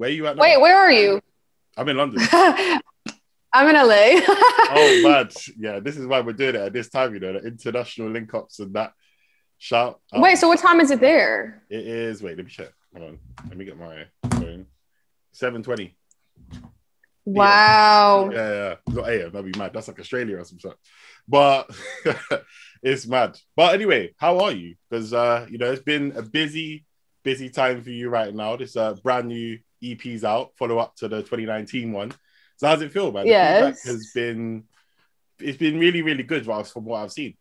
Where are you at now? Wait, where are you? I'm in London. I'm in LA. oh man, yeah, this is why we're doing it at this time, you know, the international link ups and that. Shout out. Wait, so what time is it there? It is wait, let me check. Hold on. Let me get my phone. 720. Wow. Yeah, yeah. Not AM, that'd be mad. That's like Australia or some sort. But it's mad. But anyway, how are you? Because uh, you know, it's been a busy, busy time for you right now. This uh brand new EP's out, follow up to the 2019 one. So how's it feel, man? Feedback has been it's been really, really good from what I've seen.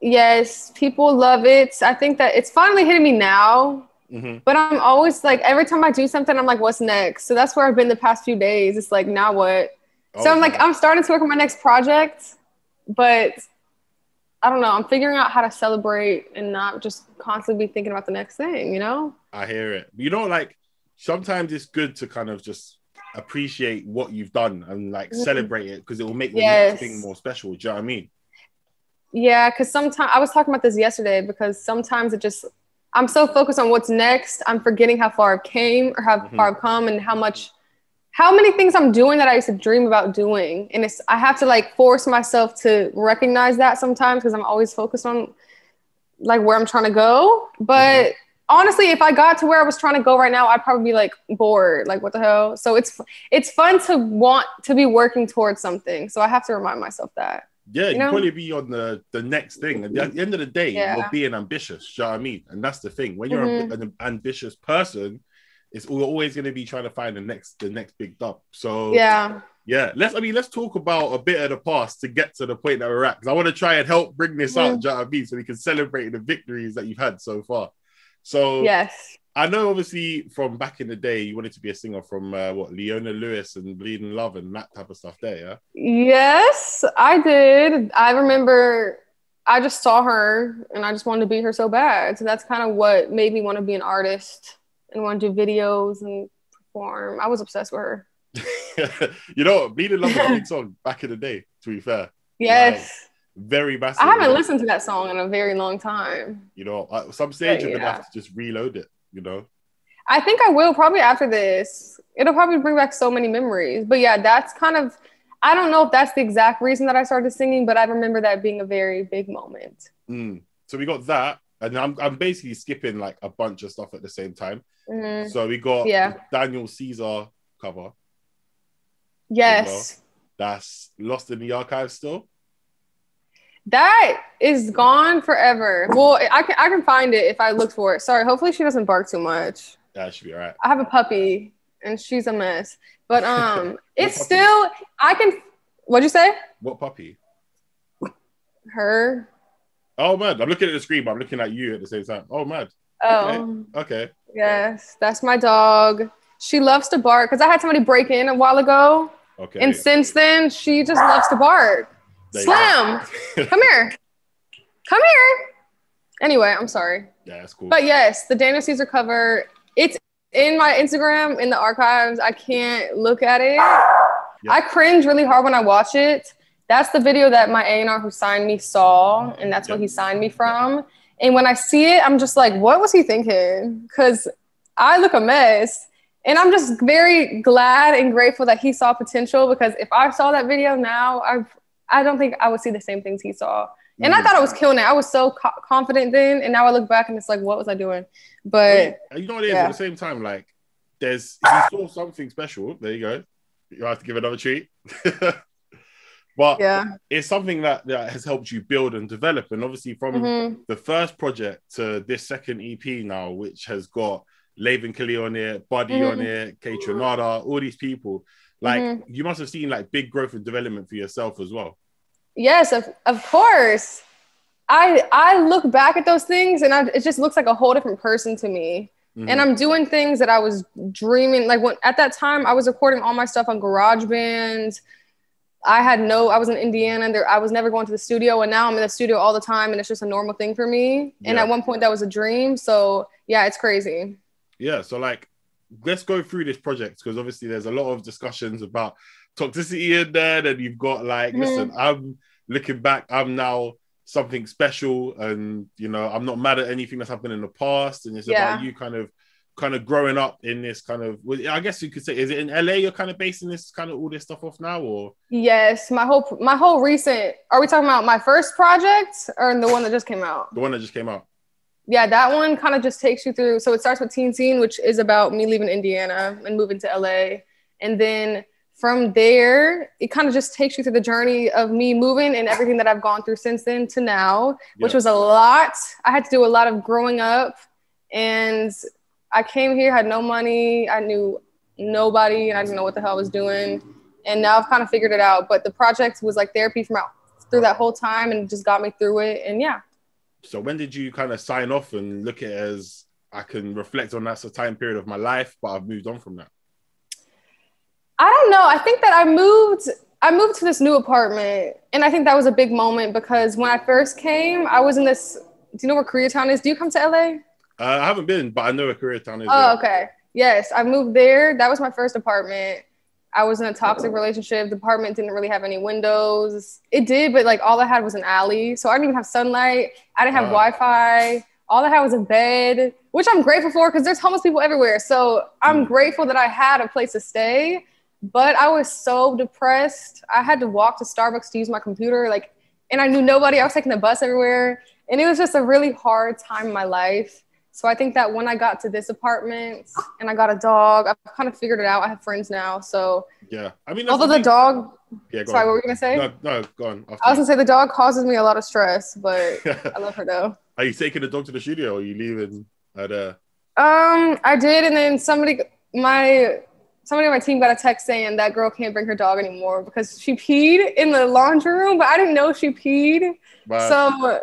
Yes, people love it. I think that it's finally hitting me now. hmm But I'm always like, every time I do something, I'm like, what's next? So that's where I've been the past few days. It's like, now what? Oh, so I'm like, I'm starting to work on my next project, but I don't know. I'm figuring out how to celebrate and not just constantly be thinking about the next thing, you know? I hear it. You know, like sometimes it's good to kind of just appreciate what you've done and like Mhm. celebrate it because it will make the Yes. next thing more special. Do you know what I mean? Yeah, because sometimes I was talking about this yesterday because sometimes it just I'm so focused on what's next, I'm forgetting how far I've came or how Mhm. far I've come and how much how many things I'm doing that I used to dream about doing. And it's I have to like force myself to recognize that sometimes because I'm always focused on like where I'm trying to go. But honestly, if I got to where I was trying to go right now, I'd probably be like bored. Like what the hell? So it's it's fun to want to be working towards something. So I have to remind myself that. Yeah, you You know? probably be on the the next thing. And at the end of the day, Yeah. you're being ambitious. You know what I mean? And that's the thing. When you're Mhm. a, an ambitious person, it's al- always going to be trying to find the next the next big dub. So Yeah. yeah, let's. I mean, let's talk about a bit of the past to get to the point that we're at. Because I want to try and help bring this out. Mm. Do you know what I mean? So we can celebrate the victories that you've had so far. So Yes. I know, obviously, from back in the day, you wanted to be a singer from uh, what Leona Lewis and Bleeding Love and that type of stuff. There, yeah. Yes, I did. I remember I just saw her and I just wanted to be her so bad. So that's kind of what made me want to be an artist and want to do videos and perform. I was obsessed with her. you know. Bleeding Love was a big song back in the day. To be fair, Yes. Very massive. I haven't listened to that song in a very long time. You know, at some stage you're gonna have to just reload it. You know. I think I will probably after this. It'll probably bring back so many memories. But yeah, that's kind of I don't know if that's the exact reason that I started singing, but I remember that being a very big moment. Mm. So we got that, and I'm I'm basically skipping like a bunch of stuff at the same time. Mhm. So we got Yeah. Daniel Caesar cover. Yes. That's lost in the archives still. That is gone forever. Well, I can I can find it if I look for it. Sorry, hopefully she doesn't bark too much. That should be all right. I have a puppy and she's a mess. But um it's still I can what'd you say? What puppy? Her. Oh man, I'm looking at the screen, but I'm looking at you at the same time. Oh man. Oh Okay. yes, that's my dog. She loves to bark because I had somebody break in a while ago. Okay. And since then she just loves to bark. Slim, come here. Come here. Anyway, I'm sorry. yeah, that's cool. But yes, the Daniel Caesar cover, it's in my Instagram in the archives. I can't look at it. I cringe really hard when I watch it. That's the video that my A&R who signed me saw, and that's what he signed me from. And when I see it, I'm just like, what was he thinking? Because I look a mess. And I'm just very glad and grateful that he saw potential because if I saw that video now, I I don't think I would see the same things he saw. And I Mm. thought I was killing it. I was so co- confident then, and now I look back and it's like, what was I doing? But you know what it is yeah. at the same time, like there's he saw something special. There you go. You have to give another treat. but yeah, it's something that, that has helped you build and develop. And obviously from Mhm. the first project to this second EP now, which has got Laven Kelly on it, Buddy Mhm. on it, Kaytranada, all these people. Like Mhm. you must have seen like big growth and development for yourself as well. yes, of, of course. I I look back at those things and I, it just looks like a whole different person to me. Mhm. and I'm doing things that I was dreaming. Like when at that time, I was recording all my stuff on GarageBand. I had no, I was in Indiana. There, I was never going to the studio, and now I'm in the studio all the time, and it's just a normal thing for me. And at one point, that was a dream. So yeah, it's crazy. Yeah so like let's go through this project because obviously there's a lot of discussions about toxicity in there and you've got like Mhm. listen i'm looking back i'm now something special and you know i'm not mad at anything that's happened in the past and it's about you kind of kind of growing up in this kind of i guess you could say is it in la you're kind of basing this kind of all this stuff off now or Yes, my whole my whole recent. Are we talking about my first project or the one that just came out? the one that just came out Yeah, that one kind of just takes you through. So it starts with Teen Scene, which is about me leaving Indiana and moving to LA. And then from there, it kind of just takes you through the journey of me moving and everything that I've gone through since then to now, which was a lot. I had to do a lot of growing up. And I came here, had no money. I knew nobody and I didn't know what the hell I was doing. And now I've kind of figured it out. But the project was like therapy from out through that whole time and just got me through it. And yeah. So when did you kind of sign off and look at it as i can reflect on that's a time period of my life but i've moved on from that I don't know. I think that I moved I moved to this new apartment and I think that was a big moment because when I first came, I was in this do you know where Koreatown is? Do you come to LA? uh, i haven't been but i know where koreatown is Oh, okay. Yes, I moved there. That was my first apartment. I was in a toxic relationship. The apartment didn't really have any windows. It did, but like all I had was an alley. So I didn't even have sunlight. I didn't have Wow. Wi-Fi. All I had was a bed, which I'm grateful for because there's homeless people everywhere. So I'm Mm. grateful that I had a place to stay. But I was so depressed. I had to walk to Starbucks to use my computer. Like, and I knew nobody. I was taking the bus everywhere. And it was just a really hard time in my life. So I think that when I got to this apartment and I got a dog, I've kind of figured it out. I have friends now. So yeah i mean although the thing- dog, yeah go sorry, on. what were you gonna say? No, no, go on. After I was gonna say the dog causes me a lot of stress, but. I love her though. Are you taking the dog to the studio or are you leaving at uh Um, I did, and then somebody, my somebody on my team got a text saying that girl can't bring her dog anymore because she peed in the laundry room, but I didn't know she peed. but So,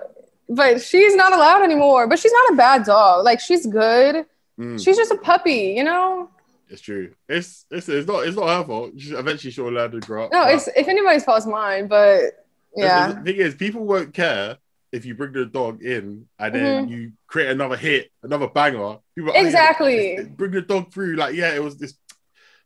but she's not allowed anymore. But she's not a bad dog. Like she's good. mm, She's just a puppy, you know. it's true. It's it's it's not it's not her fault. She, eventually she'll learn to grow up. No, it's if anybody's fault, it's mine. But yeah, The thing is, people won't care if you bring the dog in and then Mm-hmm. you create another hit, another banger. People, oh, yeah, Exactly. bring the dog through. Like, yeah, it was this.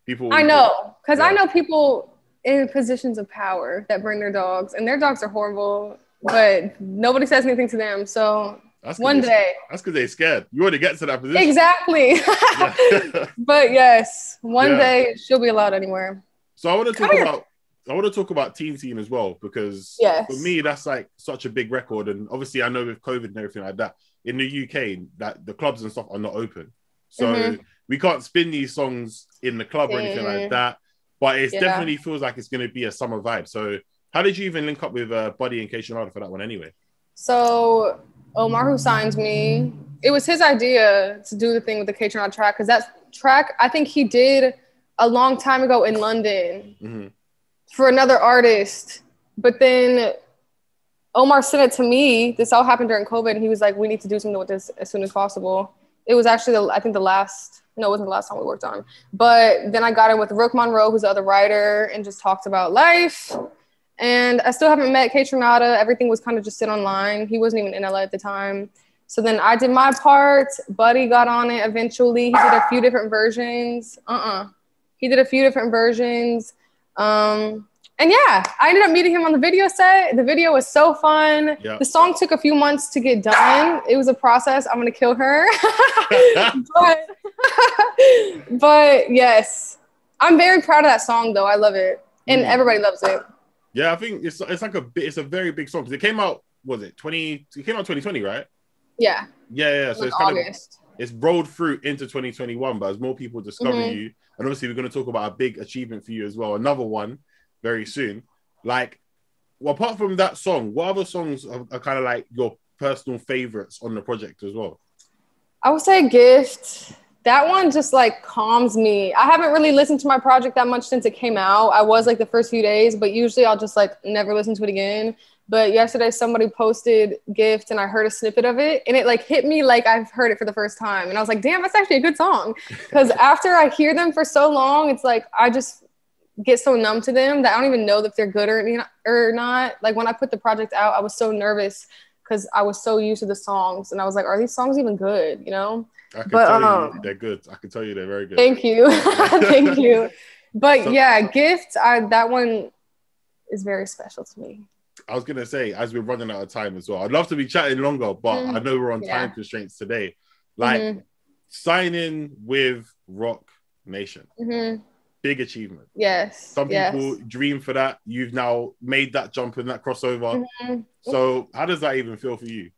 People. I know because I know people in positions of power that bring their dogs, and their dogs are horrible, but nobody says anything to them. So That's one day, That's because they're scared. You already get to that position. exactly. Yeah. but yes, one Yeah. day she'll be allowed anywhere. So I want to talk about I want to talk about Teen Scene as well because Yes. for me that's like such a big record, and obviously I know with COVID and everything like that in the UK that the clubs and stuff are not open, so Mhm. we can't spin these songs in the club or anything like that. But it Yeah. definitely feels like it's going to be a summer vibe. So how did you even link up with uh, Buddy and Keisha for that one anyway? So Omar, who signed me, it was his idea to do the thing with the K Tron track because that track I think he did a long time ago in London hmm for another artist. But then Omar sent it to me. This all happened during COVID, and he was like, "We need to do something with this as soon as possible." It was actually, the, I think, the last. No, it wasn't the last time we worked on. But then I got in with Rook Monroe, who's the other writer, and just talked about life. And I still haven't met Kaytranada. Everything was kind of just sit online. He wasn't even in LA at the time. So then I did my part. Buddy got on it eventually. He did a few different versions. Uh-uh. He did a few different versions. Um, and yeah, I ended up meeting him on the video set. The video was so fun. Yeah. The song took a few months to get done. It was a process. I'm gonna kill her. but, but yes, I'm very proud of that song though. I love it. And Mm. everybody loves it. Yeah, I think it's it's like a bit. It's a very big song because it came out. Was it twenty? It came out twenty twenty, right? Yeah. Yeah, yeah. So it's kind of it's rolled through into 2021, but as more people discover Mhm. you, and obviously we're going to talk about a big achievement for you as well, another one very soon. Like, well, apart from that song, what other songs are, are kind of like your personal favorites on the project as well? I would say gift. That one just like calms me. I haven't really listened to my project that much since it came out. I was like the first few days, but usually I'll just like never listen to it again. But yesterday somebody posted gift and I heard a snippet of it and it like hit me like I've heard it for the first time. And I was like, damn, that's actually a good song. Because after I hear them for so long, it's like I just get so numb to them that I don't even know if they're good or, or not. Like when I put the project out, I was so nervous because I was so used to the songs and I was like, are these songs even good? You know? I can But, tell um, you they're good. I can tell you they're very good. Thank you. Thank you. But So- yeah, gift, I that one is very special to me. I was gonna say, as we're running out of time as well, I'd love to be chatting longer, but Mm, I know we're on yeah. time constraints today. Like Mhm, signing with Roc Nation, mhm. Big achievement. Yes. Some yes. people dream for that. You've now made that jump and that crossover. Mhm. So how does that even feel for you?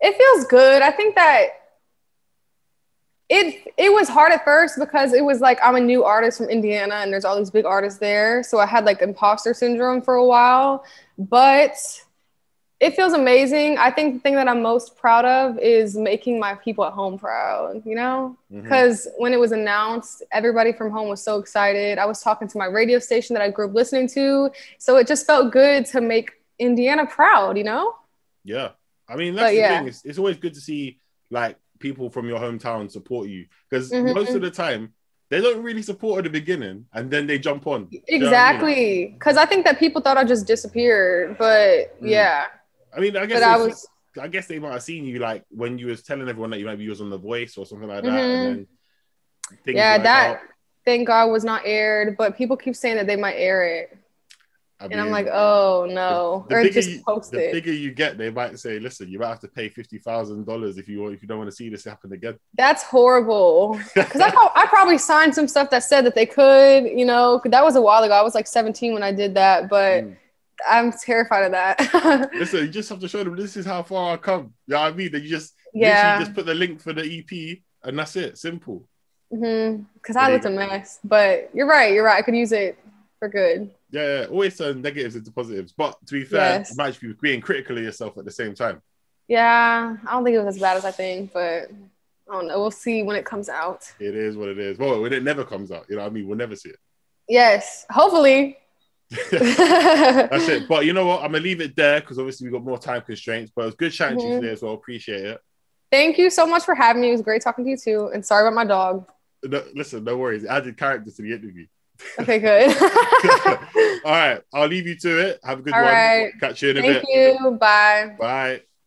It feels good. I think that it it was hard at first because it was like I'm a new artist from Indiana and there's all these big artists there. So I had like imposter syndrome for a while, but it feels amazing. I think the thing that I'm most proud of is making my people at home proud, you know? Because when it was announced, everybody from home was so excited. I was talking to my radio station that I grew up listening to, so it just felt good to make Indiana proud, you know? Yeah. I mean, that's But the yeah. thing. It's, it's always good to see like people from your hometown support you because Mhm. most of the time they don't really support at the beginning and then they jump on. Do you know I mean? Exactly, because I think that people thought I just disappeared, but Mm. yeah, I mean, I guess I was I guess they might have seen you like when you was telling everyone that you maybe was on the voice or something like that, Mhm. and then yeah like that. Thank God was not aired, but people keep saying that they might air it, I and I'm like, oh no, the or bigger just you- post the it. bigger you get, they might say, "Listen, you might have to pay fifty thousand dollars if you if you don't want to see this happen again." That's horrible. Because I, I probably signed some stuff that said that they could, you know, that was a while ago. I was like 17 when I did that, but Mm. I'm terrified of that. Listen, you just have to show them this is how far I come. You know what I mean? That you just yeah. literally just put the link for the EP and that's it. Simple. Mm-hmm. Because There I looked a mess. But you're right. You're right. I could use it for good. Yeah, yeah, always turn negatives into positives. But to be fair, Yes. you might be being critical of yourself at the same time. Yeah. I don't think it was as bad as I think, but I don't know. We'll see when it comes out. It is what it is. Well, when it never comes out, you know what I mean? We'll never see it. Yes. Hopefully. That's it. But you know what? I'm gonna leave it there because obviously we've got more time constraints. But it was good chatting to you today as well. Appreciate it. Thank you so much for having me. It was great talking to you too. And sorry about my dog. No, listen, no worries. It added character to the interview. Okay, good. All right, I'll leave you to it. Have a good All one. right. Catch you in a Thank bit. Thank you. Bye. Bye.